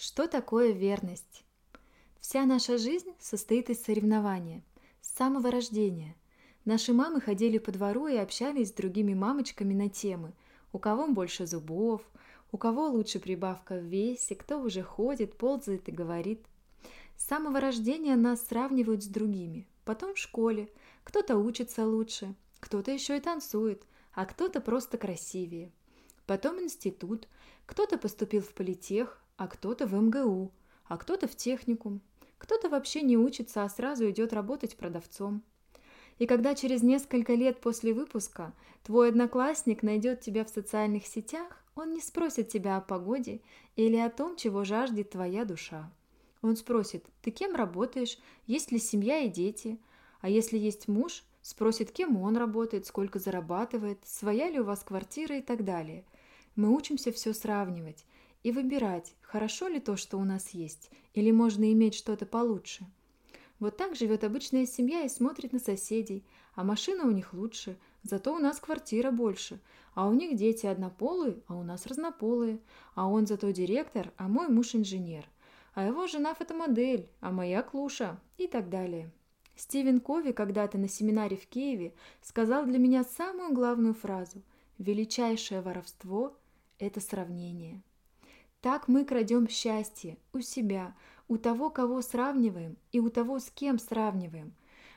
Что такое верность? Вся наша жизнь состоит из соревнования, с самого рождения. Наши мамы ходили по двору и общались с другими мамочками на темы, у кого больше зубов, у кого лучше прибавка в весе, кто уже ходит, ползает и говорит. С самого рождения нас сравнивают с другими, потом в школе, кто-то учится лучше, кто-то еще и танцует, а кто-то просто красивее. Потом институт, кто-то поступил в политех, а кто-то в МГУ, а кто-то в техникум. Кто-то вообще не учится, а сразу идет работать продавцом. И когда через несколько лет после выпуска твой одноклассник найдет тебя в социальных сетях, он не спросит тебя о погоде или о том, чего жаждет твоя душа. Он спросит, ты кем работаешь, есть ли семья и дети, а если есть муж, спросит, кем он работает, сколько зарабатывает, своя ли у вас квартира и так далее. Мы учимся все сравнивать, и выбирать, хорошо ли то, что у нас есть, или можно иметь что-то получше. Вот так живет обычная семья и смотрит на соседей, а машина у них лучше, зато у нас квартира больше, а у них дети однополые, а у нас разнополые, а он зато директор, а мой муж инженер, а его жена фотомодель, а моя клуша и так далее. Стивен Кови когда-то на семинаре в Киеве сказал для меня самую главную фразу «Величайшее воровство – это сравнение». Так мы крадем счастье у себя, у того, кого сравниваем, и у того, с кем сравниваем.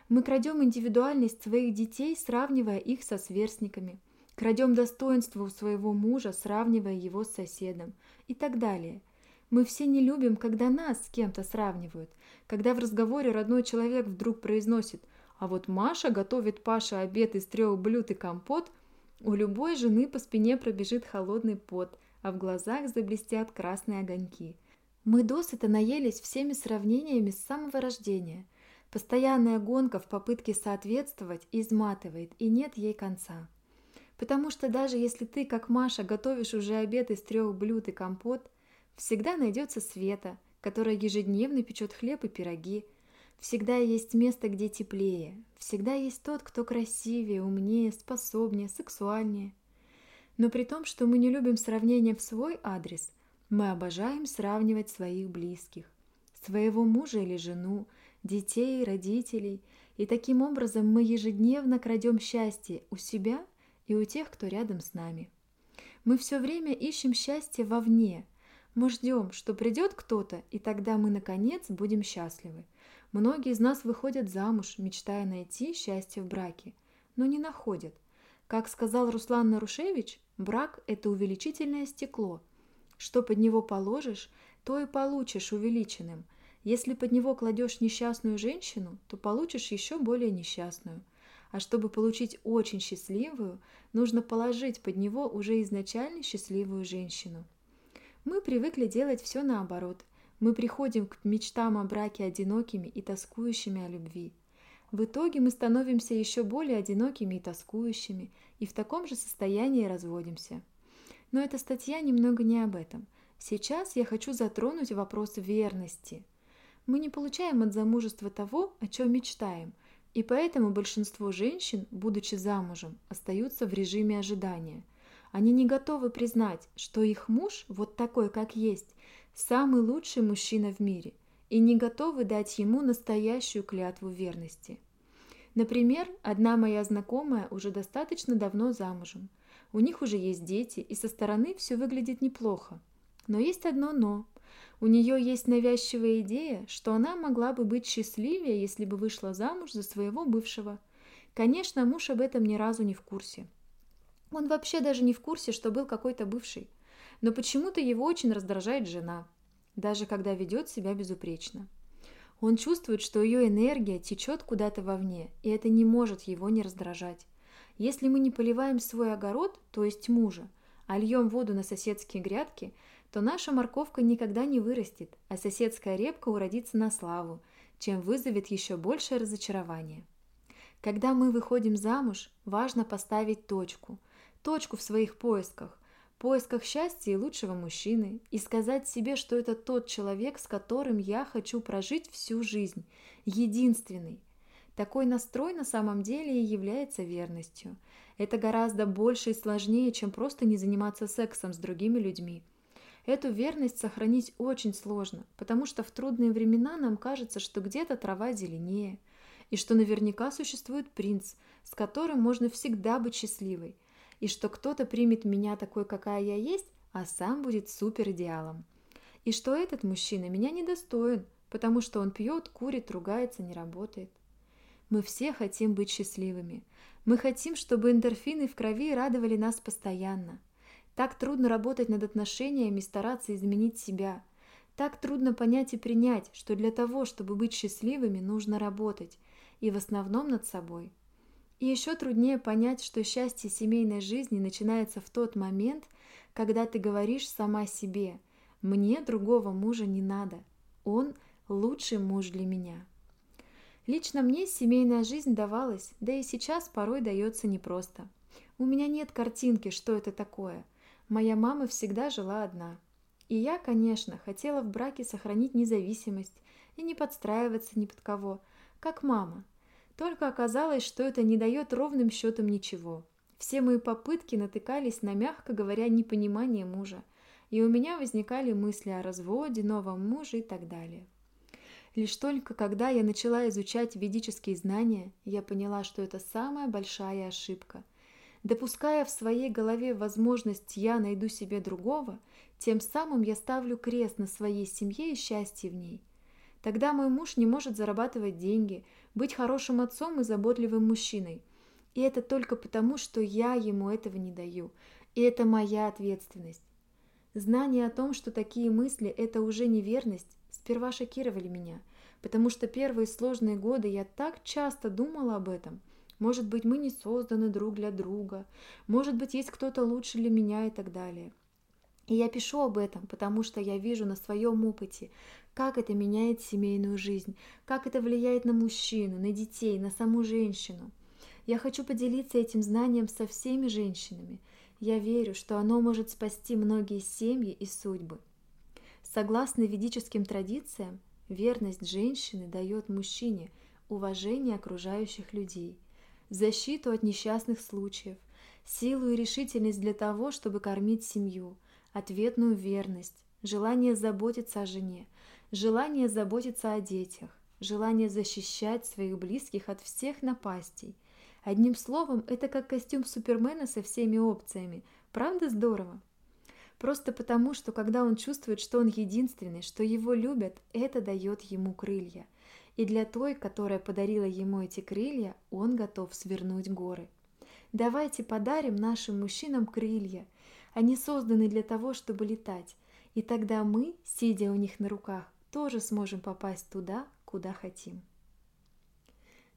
Мы крадем индивидуальность своих детей, сравнивая их со сверстниками. Крадем достоинство у своего мужа, сравнивая его с соседом и так далее. Мы все не любим, когда нас с кем-то сравнивают, когда в разговоре родной человек вдруг произносит «А вот Маша готовит Паше обед из трех блюд и компот», у любой жены по спине пробежит холодный пот – а в глазах заблестят красные огоньки. Мы досыта наелись всеми сравнениями с самого рождения. Постоянная гонка в попытке соответствовать изматывает, и нет ей конца. Потому что даже если ты, как Маша, готовишь уже обед из трех блюд и компот, всегда найдется Света, которая ежедневно печет хлеб и пироги. Всегда есть место, где теплее. Всегда есть тот, кто красивее, умнее, способнее, сексуальнее. Но при том, что мы не любим сравнения в свой адрес, мы обожаем сравнивать своих близких, своего мужа или жену, детей, родителей, и таким образом мы ежедневно крадем счастье у себя и у тех, кто рядом с нами. Мы все время ищем счастье вовне. Мы ждем, что придет кто-то, и тогда мы, наконец, будем счастливы. Многие из нас выходят замуж, мечтая найти счастье в браке, но не находят – как сказал Руслан Нарушевич, брак – это увеличительное стекло. Что под него положишь, то и получишь увеличенным. Если под него кладешь несчастную женщину, то получишь еще более несчастную. А чтобы получить очень счастливую, нужно положить под него уже изначально счастливую женщину. Мы привыкли делать все наоборот. Мы приходим к мечтам о браке одинокими и тоскующими о любви. В итоге мы становимся еще более одинокими и тоскующими, и в таком же состоянии разводимся. Но эта статья немного не об этом. Сейчас я хочу затронуть вопрос верности. Мы не получаем от замужества того, о чем мечтаем, и поэтому большинство женщин, будучи замужем, остаются в режиме ожидания. Они не готовы признать, что их муж, вот такой, как есть, самый лучший мужчина в мире, и не готовы дать ему настоящую клятву верности. Например, одна моя знакомая уже достаточно давно замужем. У них уже есть дети, и со стороны все выглядит неплохо. Но есть одно «но». У нее есть навязчивая идея, что она могла бы быть счастливее, если бы вышла замуж за своего бывшего. Конечно, муж об этом ни разу не в курсе. Он вообще даже не в курсе, что был какой-то бывший. Но почему-то его очень раздражает жена – даже когда ведет себя безупречно. Он чувствует, что ее энергия течет куда-то вовне, и это не может его не раздражать. Если мы не поливаем свой огород, то есть мужа, а льем воду на соседские грядки, то наша морковка никогда не вырастет, а соседская репка уродится на славу, чем вызовет еще большее разочарование. Когда мы выходим замуж, важно поставить точку. Точку в своих поисках, поисках счастья и лучшего мужчины и сказать себе, что это тот человек, с которым я хочу прожить всю жизнь, единственный. Такой настрой на самом деле и является верностью. Это гораздо больше и сложнее, чем просто не заниматься сексом с другими людьми. Эту верность сохранить очень сложно, потому что в трудные времена нам кажется, что где-то трава зеленее, и что наверняка существует принц, с которым можно всегда быть счастливой, и что кто-то примет меня такой, какая я есть, а сам будет супер идеалом. И что этот мужчина меня недостоин, потому что он пьет, курит, ругается, не работает. Мы все хотим быть счастливыми. Мы хотим, чтобы эндорфины в крови радовали нас постоянно. Так трудно работать над отношениями стараться изменить себя. Так трудно понять и принять, что для того, чтобы быть счастливыми, нужно работать, и в основном над собой. И еще труднее понять, что счастье семейной жизни начинается в тот момент, когда ты говоришь сама себе «мне другого мужа не надо, он лучший муж для меня». Лично мне семейная жизнь давалась, да и сейчас порой дается непросто. У меня нет картинки, что это такое. Моя мама всегда жила одна. И я, конечно, хотела в браке сохранить независимость и не подстраиваться ни под кого, как мама. Только оказалось, что это не дает ровным счетом ничего. Все мои попытки натыкались на, мягко говоря, непонимание мужа, и у меня возникали мысли о разводе, новом муже и так далее. Лишь только когда я начала изучать ведические знания, я поняла, что это самая большая ошибка. Допуская в своей голове возможность «я найду себе другого», тем самым я ставлю крест на своей семье и счастье в ней. Тогда мой муж не может зарабатывать деньги, быть хорошим отцом и заботливым мужчиной. И это только потому, что я ему этого не даю. И это моя ответственность. Знание о том, что такие мысли – это уже неверность, сперва шокировали меня, потому что первые сложные годы я так часто думала об этом. Может быть, мы не созданы друг для друга, может быть, есть кто-то лучше для меня и так далее. И я пишу об этом, потому что я вижу на своем опыте, как это меняет семейную жизнь, как это влияет на мужчину, на детей, на саму женщину. Я хочу поделиться этим знанием со всеми женщинами. Я верю, что оно может спасти многие семьи и судьбы. Согласно ведическим традициям, верность женщины дает мужчине уважение окружающих людей, защиту от несчастных случаев, силу и решительность для того, чтобы кормить семью, ответную верность, желание заботиться о жене, желание заботиться о детях, желание защищать своих близких от всех напастей. Одним словом, это как костюм Супермена со всеми опциями. Правда здорово? Просто потому, что когда он чувствует, что он единственный, что его любят, это дает ему крылья. И для той, которая подарила ему эти крылья, он готов свернуть горы. Давайте подарим нашим мужчинам крылья. Они созданы для того, чтобы летать. И тогда мы, сидя у них на руках, тоже сможем попасть туда, куда хотим.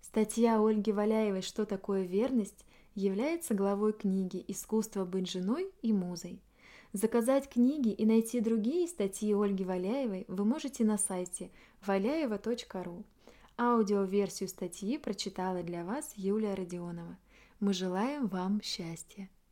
Статья Ольги Валяевой «Что такое верность» является главой книги «Искусство быть женой и музой». Заказать книги и найти другие статьи Ольги Валяевой вы можете на сайте валяева.ру. Аудиоверсию статьи прочитала для вас Юлия Родионова. Мы желаем вам счастья!